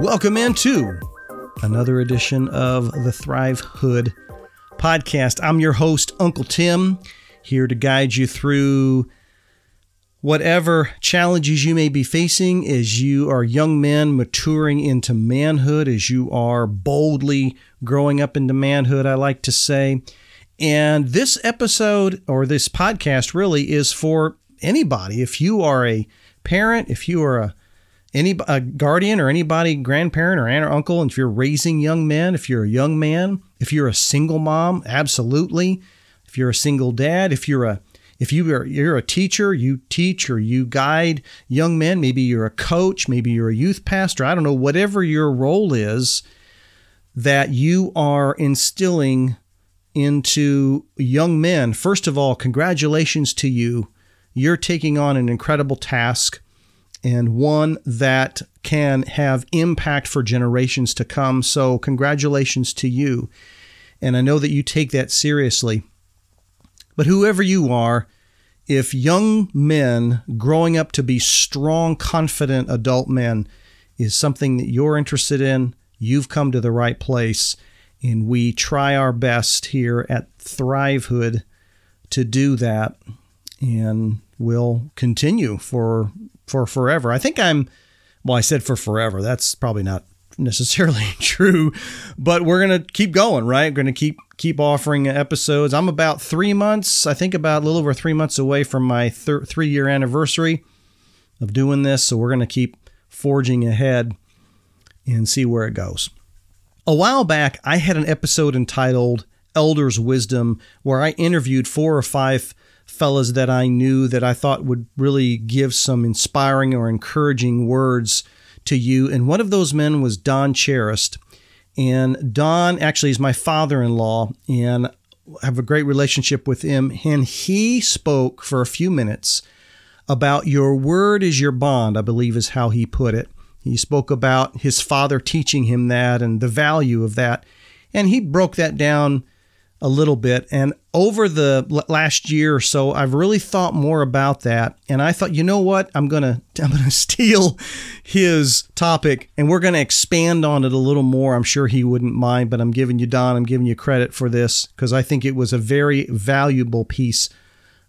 Welcome into another edition of the Thrivehood podcast. I'm your host, Uncle Tim, here to guide you through whatever challenges you may be facing as you are young men maturing into manhood, as you are boldly growing up into manhood, I like to say. And this episode or this podcast really is for anybody. If you are a parent, if you are a any a guardian or anybody, grandparent or aunt or uncle, and if you're raising young men, if you're a young man, if you're a single mom, absolutely. If you're a single dad, if you're a if you are you're a teacher, you teach or you guide young men, maybe you're a coach, maybe you're a youth pastor, I don't know, whatever your role is that you are instilling into young men. First of all, congratulations to you. You're taking on an incredible task and one that can have impact for generations to come. So, congratulations to you. And I know that you take that seriously. But whoever you are, if young men growing up to be strong, confident adult men is something that you're interested in, you've come to the right place. And we try our best here at Thrivehood to do that. And we'll continue for for forever. I think I'm, well, I said for forever. That's probably not necessarily true, but we're to keep going, right? We're to keep keep offering episodes. I'm about three months, I think about a little over three months away from my thir- three year anniversary of doing this. So we're to keep forging ahead and see where it goes. A while back, I had an episode entitled Elders' Wisdom where I interviewed four or five fellas that I knew that I thought would really give some inspiring or encouraging words to you. And one of those men was Don Cherist. And Don actually is my father in law, and I have a great relationship with him. And he spoke for a few minutes about your word is your bond, I believe is how he put it. He spoke about his father teaching him that and the value of that. And he broke that down a little bit. And over the last year or so, I've really thought more about that. And I thought, you know what? I'm gonna I'm gonna steal his topic and we're gonna expand on it a little more. I'm sure he wouldn't mind, but I'm giving you Don, I'm giving you credit for this because I think it was a very valuable piece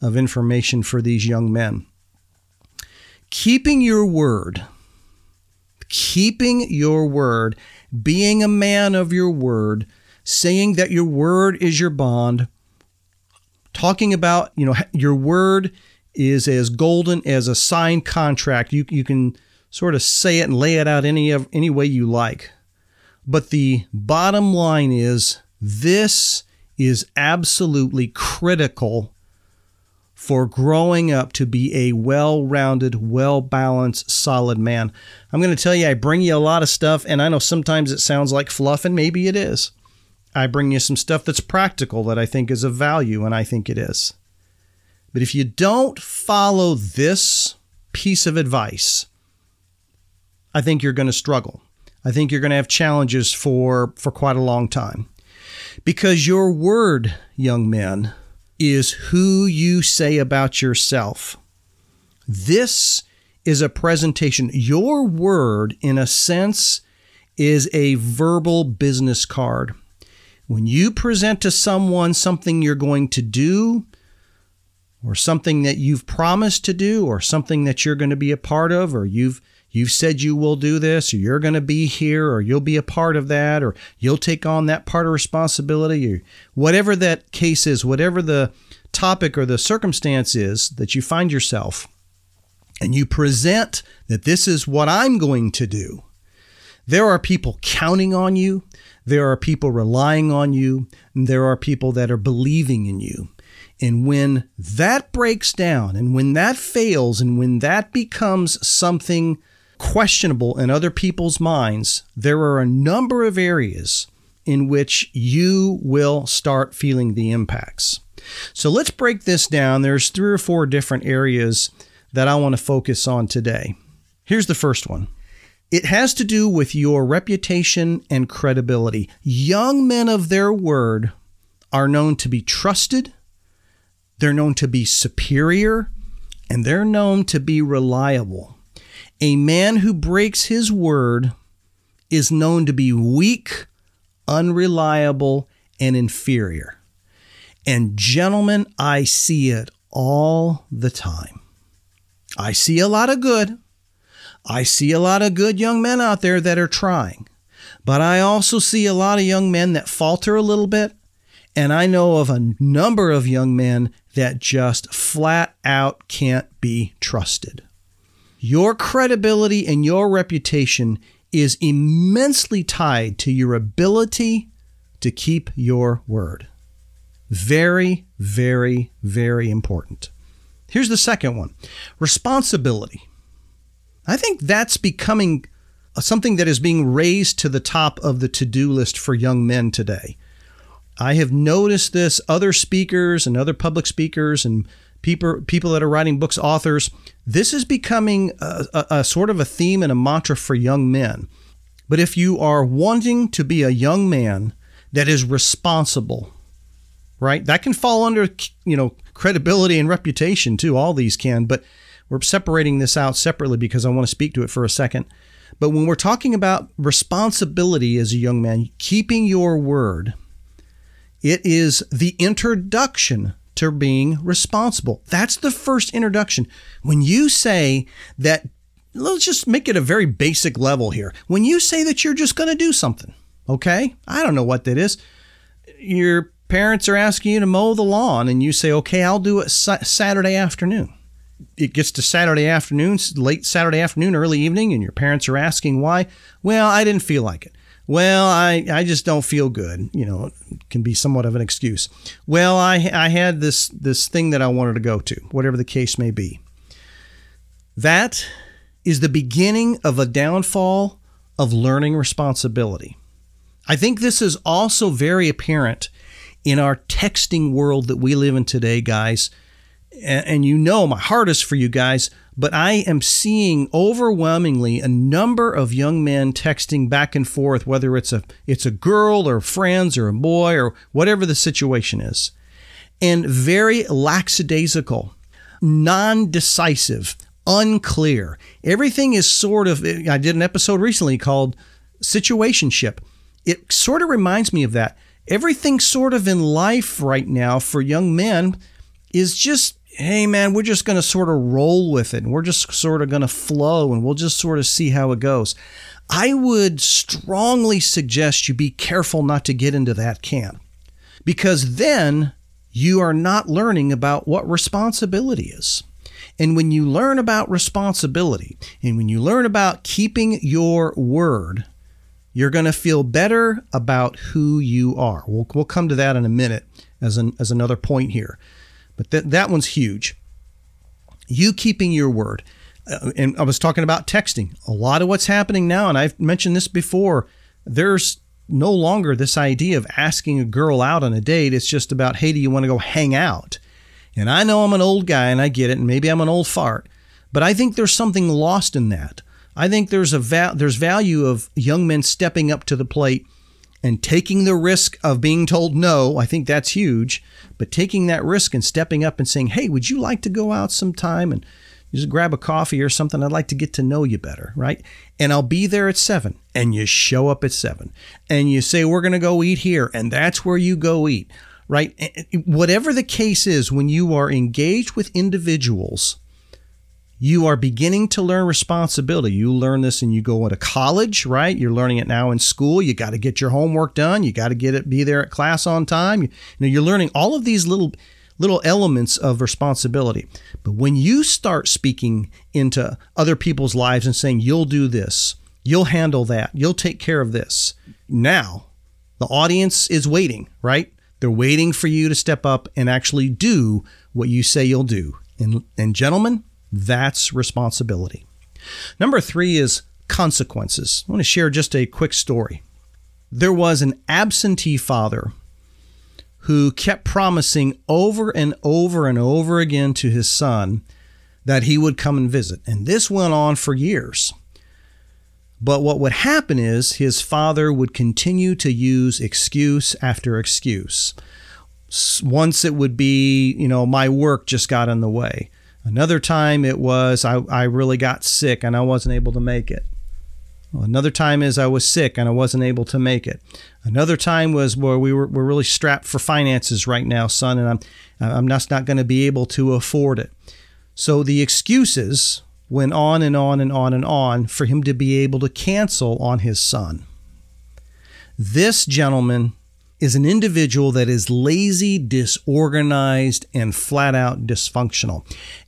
of information for these young men. Keeping your word, keeping your word, being a man of your word saying that your word is your bond, talking about, you know, your word is as golden as a signed contract. You, you can sort of say it and lay it out any of any way you like. But the bottom line is this is absolutely critical for growing up to be a well rounded, well balanced, solid man. I'm going to tell you, I bring you a lot of stuff, and I know sometimes it sounds like fluff, and maybe it is. I bring you some stuff that's practical that I think is of value, and I think it is. But if you don't follow this piece of advice, I think you're going to struggle. I think you're going to have challenges for, for quite a long time. Because your word, young men, is who you say about yourself. This is a presentation. Your word, in a sense, is a verbal business card. When you present to someone something you're going to do, or something that you've promised to do, or something that you're going to be a part of, or you've you've said you will do this, or you're going to be here, or you'll be a part of that, or you'll take on that part of responsibility, or whatever that case is, whatever the topic or the circumstance is that you find yourself, and you present that this is what I'm going to do There are people counting on you. There are people relying on you. There are people that are believing in you. And when that breaks down and when that fails and when that becomes something questionable in other people's minds, there are a number of areas in which you will start feeling the impacts. So let's break this down. There's three or four different areas that I want to focus on today. Here's the first one. It has to do with your reputation and credibility. Young men of their word are known to be trusted, they're known to be superior, and they're known to be reliable. A man who breaks his word is known to be weak, unreliable, and inferior. And gentlemen, I see it all the time. I see a lot of good. I see a lot of good young men out there that are trying. But I also see a lot of young men that falter a little bit. And I know of a number of young men that just flat out can't be trusted. Your credibility and your reputation is immensely tied to your ability to keep your word. Very, very, very important. Here's the second one responsibility. I think that's becoming something that is being raised to the top of the to do list for young men today. I have noticed this other speakers and other public speakers and people people that are writing books, authors. This is becoming a, a, a sort of a theme and a mantra for young men. But if you are wanting to be a young man that is responsible, right? That can fall under, you know, credibility and reputation too. All these can, but we're separating this out separately because I want to speak to it for a second. But when we're talking about responsibility as a young man, keeping your word, it is the introduction to being responsible. That's the first introduction. When you say that, let's just make it a very basic level here. When you say that you're just going to do something, okay? I don't know what that is. Your parents are asking you to mow the lawn and you say, okay, I'll do it Saturday afternoon. It gets to Saturday afternoon, late Saturday afternoon, early evening, and your parents are asking why. Well, I didn't feel like it. Well, I, I just don't feel good. You know, it can be somewhat of an excuse. Well, I, I had this, this thing that I wanted to go to, whatever the case may be. That is the beginning of a downfall of learning responsibility. I think this is also very apparent in our texting world that we live in today, guys. And, and you know, my heart is for you guys but I am seeing overwhelmingly a number of young men texting back and forth, whether it's a it's a girl or friends or a boy or whatever the situation is, and very lackadaisical, non-decisive, unclear. Everything is sort of. I did an episode recently called "Situationship." It sort of reminds me of that. Everything sort of in life right now for young men is just hey man, we're just going to sort of roll with it and we're just sort of going to flow and we'll just sort of see how it goes. I would strongly suggest you be careful not to get into that camp because then you are not learning about what responsibility is. And when you learn about responsibility and when you learn about keeping your word, you're going to feel better about who you are. We'll, we'll come to that in a minute as, an, as another point here. But that that one's huge. You keeping your word. Uh, and I was talking about texting. A lot of what's happening now, and I've mentioned this before, there's no longer this idea of asking a girl out on a date. It's just about, hey, do you want to go hang out? And I know I'm an old guy and I get it, and maybe I'm an old fart, but I think there's something lost in that. I think there's a va- there's value of young men stepping up to the plate and taking the risk of being told no, I think that's huge. But taking that risk and stepping up and saying, hey, would you like to go out sometime and just grab a coffee or something? I'd like to get to know you better, right? And I'll be there at seven. And you show up at seven and you say, we're going to go eat here. And that's where you go eat, right? Whatever the case is, when you are engaged with individuals, you are beginning to learn responsibility. You learn this and you go into college, right? You're learning it now in school. You got to get your homework done. You got to get it, be there at class on time. You, you know, you're learning all of these little little elements of responsibility. But when you start speaking into other people's lives and saying, you'll do this, You'll handle that. You'll take care of this. Now, the audience is waiting, right? They're waiting for you to step up and actually do what you say you'll do. And, and gentlemen, that's responsibility. Number three is consequences. I want to share just a quick story. There was an absentee father who kept promising over and over and over again to his son that he would come and visit. And this went on for years. But what would happen is his father would continue to use excuse after excuse. Once it would be, you know, my work just got in the way. Another time it was, I, I really got sick and I wasn't able to make it. Another time is I was sick and I wasn't able to make it. Another time was where we were we're really strapped for finances right now, son, and I'm I'm just not going to be able to afford it. So the excuses went on and on and on and on for him to be able to cancel on his son. This gentleman is an individual that is lazy, disorganized, and flat out dysfunctional.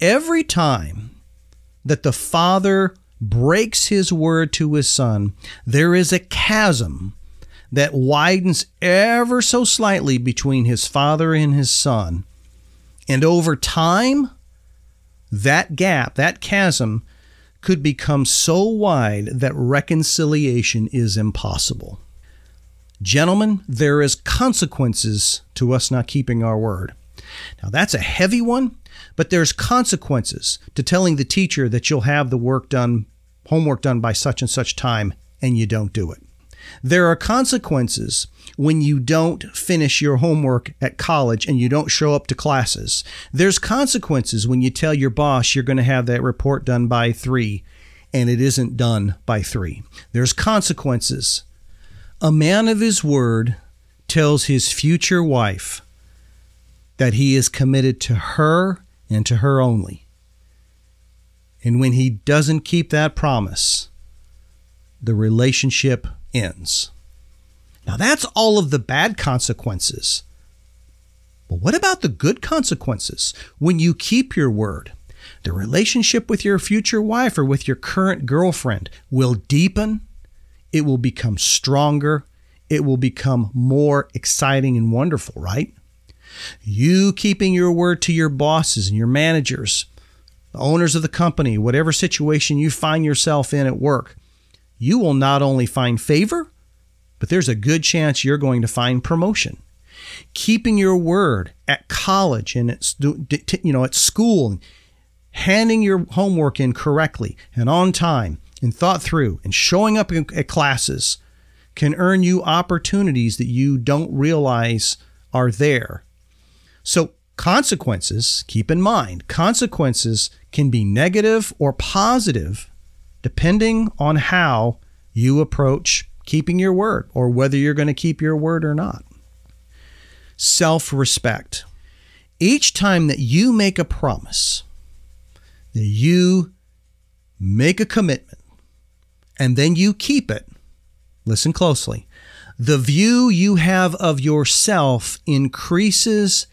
Every time that the father breaks his word to his son, there is a chasm that widens ever so slightly between his father and his son. And over time, that gap, that chasm, could become so wide that reconciliation is impossible. Gentlemen, there is consequences to us not keeping our word. Now that's a heavy one, but there's consequences to telling the teacher that you'll have the work done, homework done by such and such time, and you don't do it. There are consequences when you don't finish your homework at college and you don't show up to classes. There's consequences when you tell your boss you're going to have that report done by three and it isn't done by three. There's consequences. A man of his word tells his future wife that he is committed to her and to her only. And when he doesn't keep that promise, the relationship ends. Now, that's all of the bad consequences. But what about the good consequences when you keep your word? The relationship with your future wife or with your current girlfriend will deepen, it will become stronger, it will become more exciting and wonderful, right? You keeping your word to your bosses and your managers, the owners of the company, whatever situation you find yourself in at work, you will not only find favor, but there's a good chance you're going to find promotion. Keeping your word at college and at you know at school, handing your homework in correctly and on time and thought through and showing up at classes can earn you opportunities that you don't realize are there. So consequences, keep in mind, consequences can be negative or positive depending on how you approach keeping your word or whether you're going to keep your word or not. Self respect. Each time that you make a promise, that you make a commitment, and then you keep it, listen closely, the view you have of yourself increases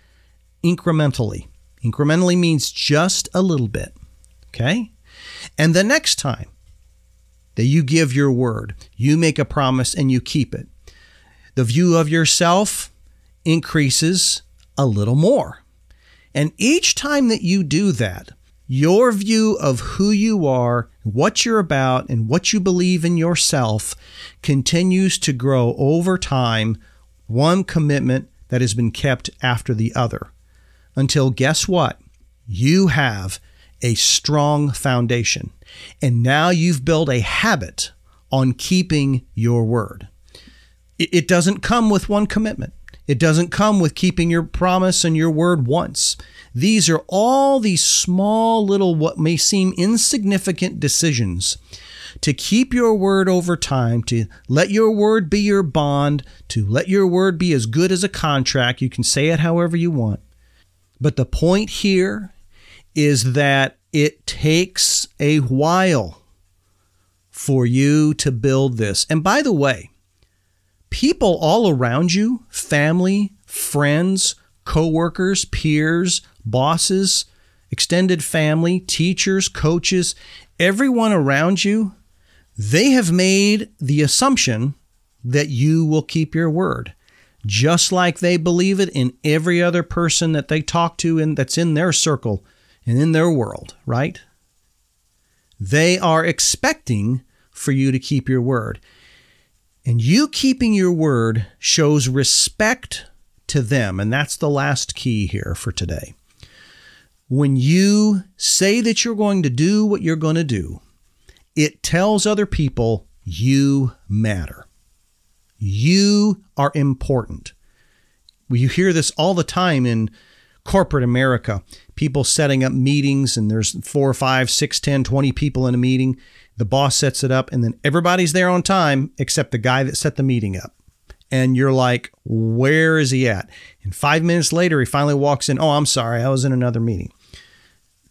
incrementally. Incrementally means just a little bit. Okay? And the next time that you give your word, you make a promise and you keep it. The view of yourself increases a little more. And each time that you do that, your view of who you are, what you're about, and what you believe in yourself continues to grow over time, one commitment that has been kept after the other. Until guess what? You have a strong foundation. And now you've built a habit on keeping your word. It doesn't come with one commitment. It doesn't come with keeping your promise and your word once. These are all these small little, what may seem insignificant decisions to keep your word over time, to let your word be your bond, to let your word be as good as a contract. You can say it however you want. But the point here is that it takes a while for you to build this. And by the way, people all around you, family, friends, coworkers, peers, bosses, extended family, teachers, coaches, everyone around you, they have made the assumption that you will keep your word, just like they believe it in every other person that they talk to and that's in their circle and in their world, right? They are expecting for you to keep your word. And you keeping your word shows respect to them. And that's the last key here for today. When you say that you're going to do what you're going to do, it tells other people you matter. You are important. You hear this all the time in corporate America. People setting up meetings, and there's four, five, six, 10, 20 people in a meeting. The boss sets it up, and then everybody's there on time except the guy that set the meeting up. And you're like, where is he at? And five minutes later, he finally walks in. Oh, I'm sorry, I was in another meeting.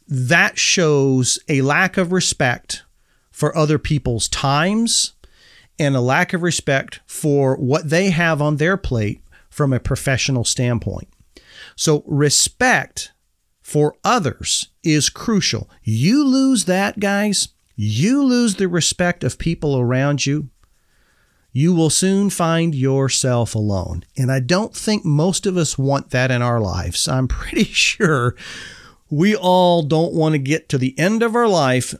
That shows a lack of respect for other people's times and a lack of respect for what they have on their plate from a professional standpoint. So, respect for others is crucial. You lose that, guys, you lose the respect of people around you, you will soon find yourself alone. And I don't think most of us want that in our lives. I'm pretty sure we all don't want to get to the end of our life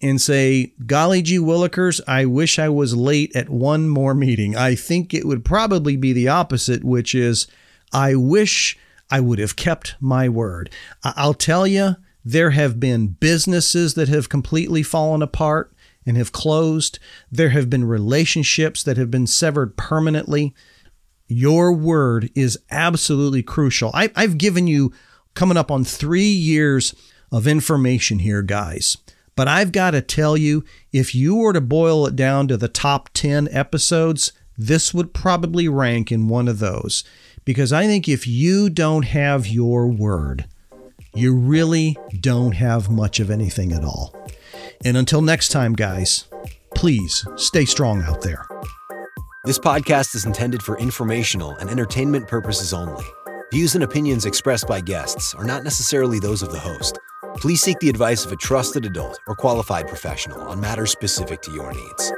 and say, Golly gee willikers, I wish I was late at one more meeting. I think it would probably be the opposite, which is, I wish I would have kept my word. I'll tell you, there have been businesses that have completely fallen apart and have closed. There have been relationships that have been severed permanently. Your word is absolutely crucial. I, have given you coming up on three years of information here, guys. But I've got to tell you, if you were to boil it down to the top 10 episodes, this would probably rank in one of those. Because I think if you don't have your word, you really don't have much of anything at all. And until next time, guys, please stay strong out there. This podcast is intended for informational and entertainment purposes only. Views and opinions expressed by guests are not necessarily those of the host. Please seek the advice of a trusted adult or qualified professional on matters specific to your needs.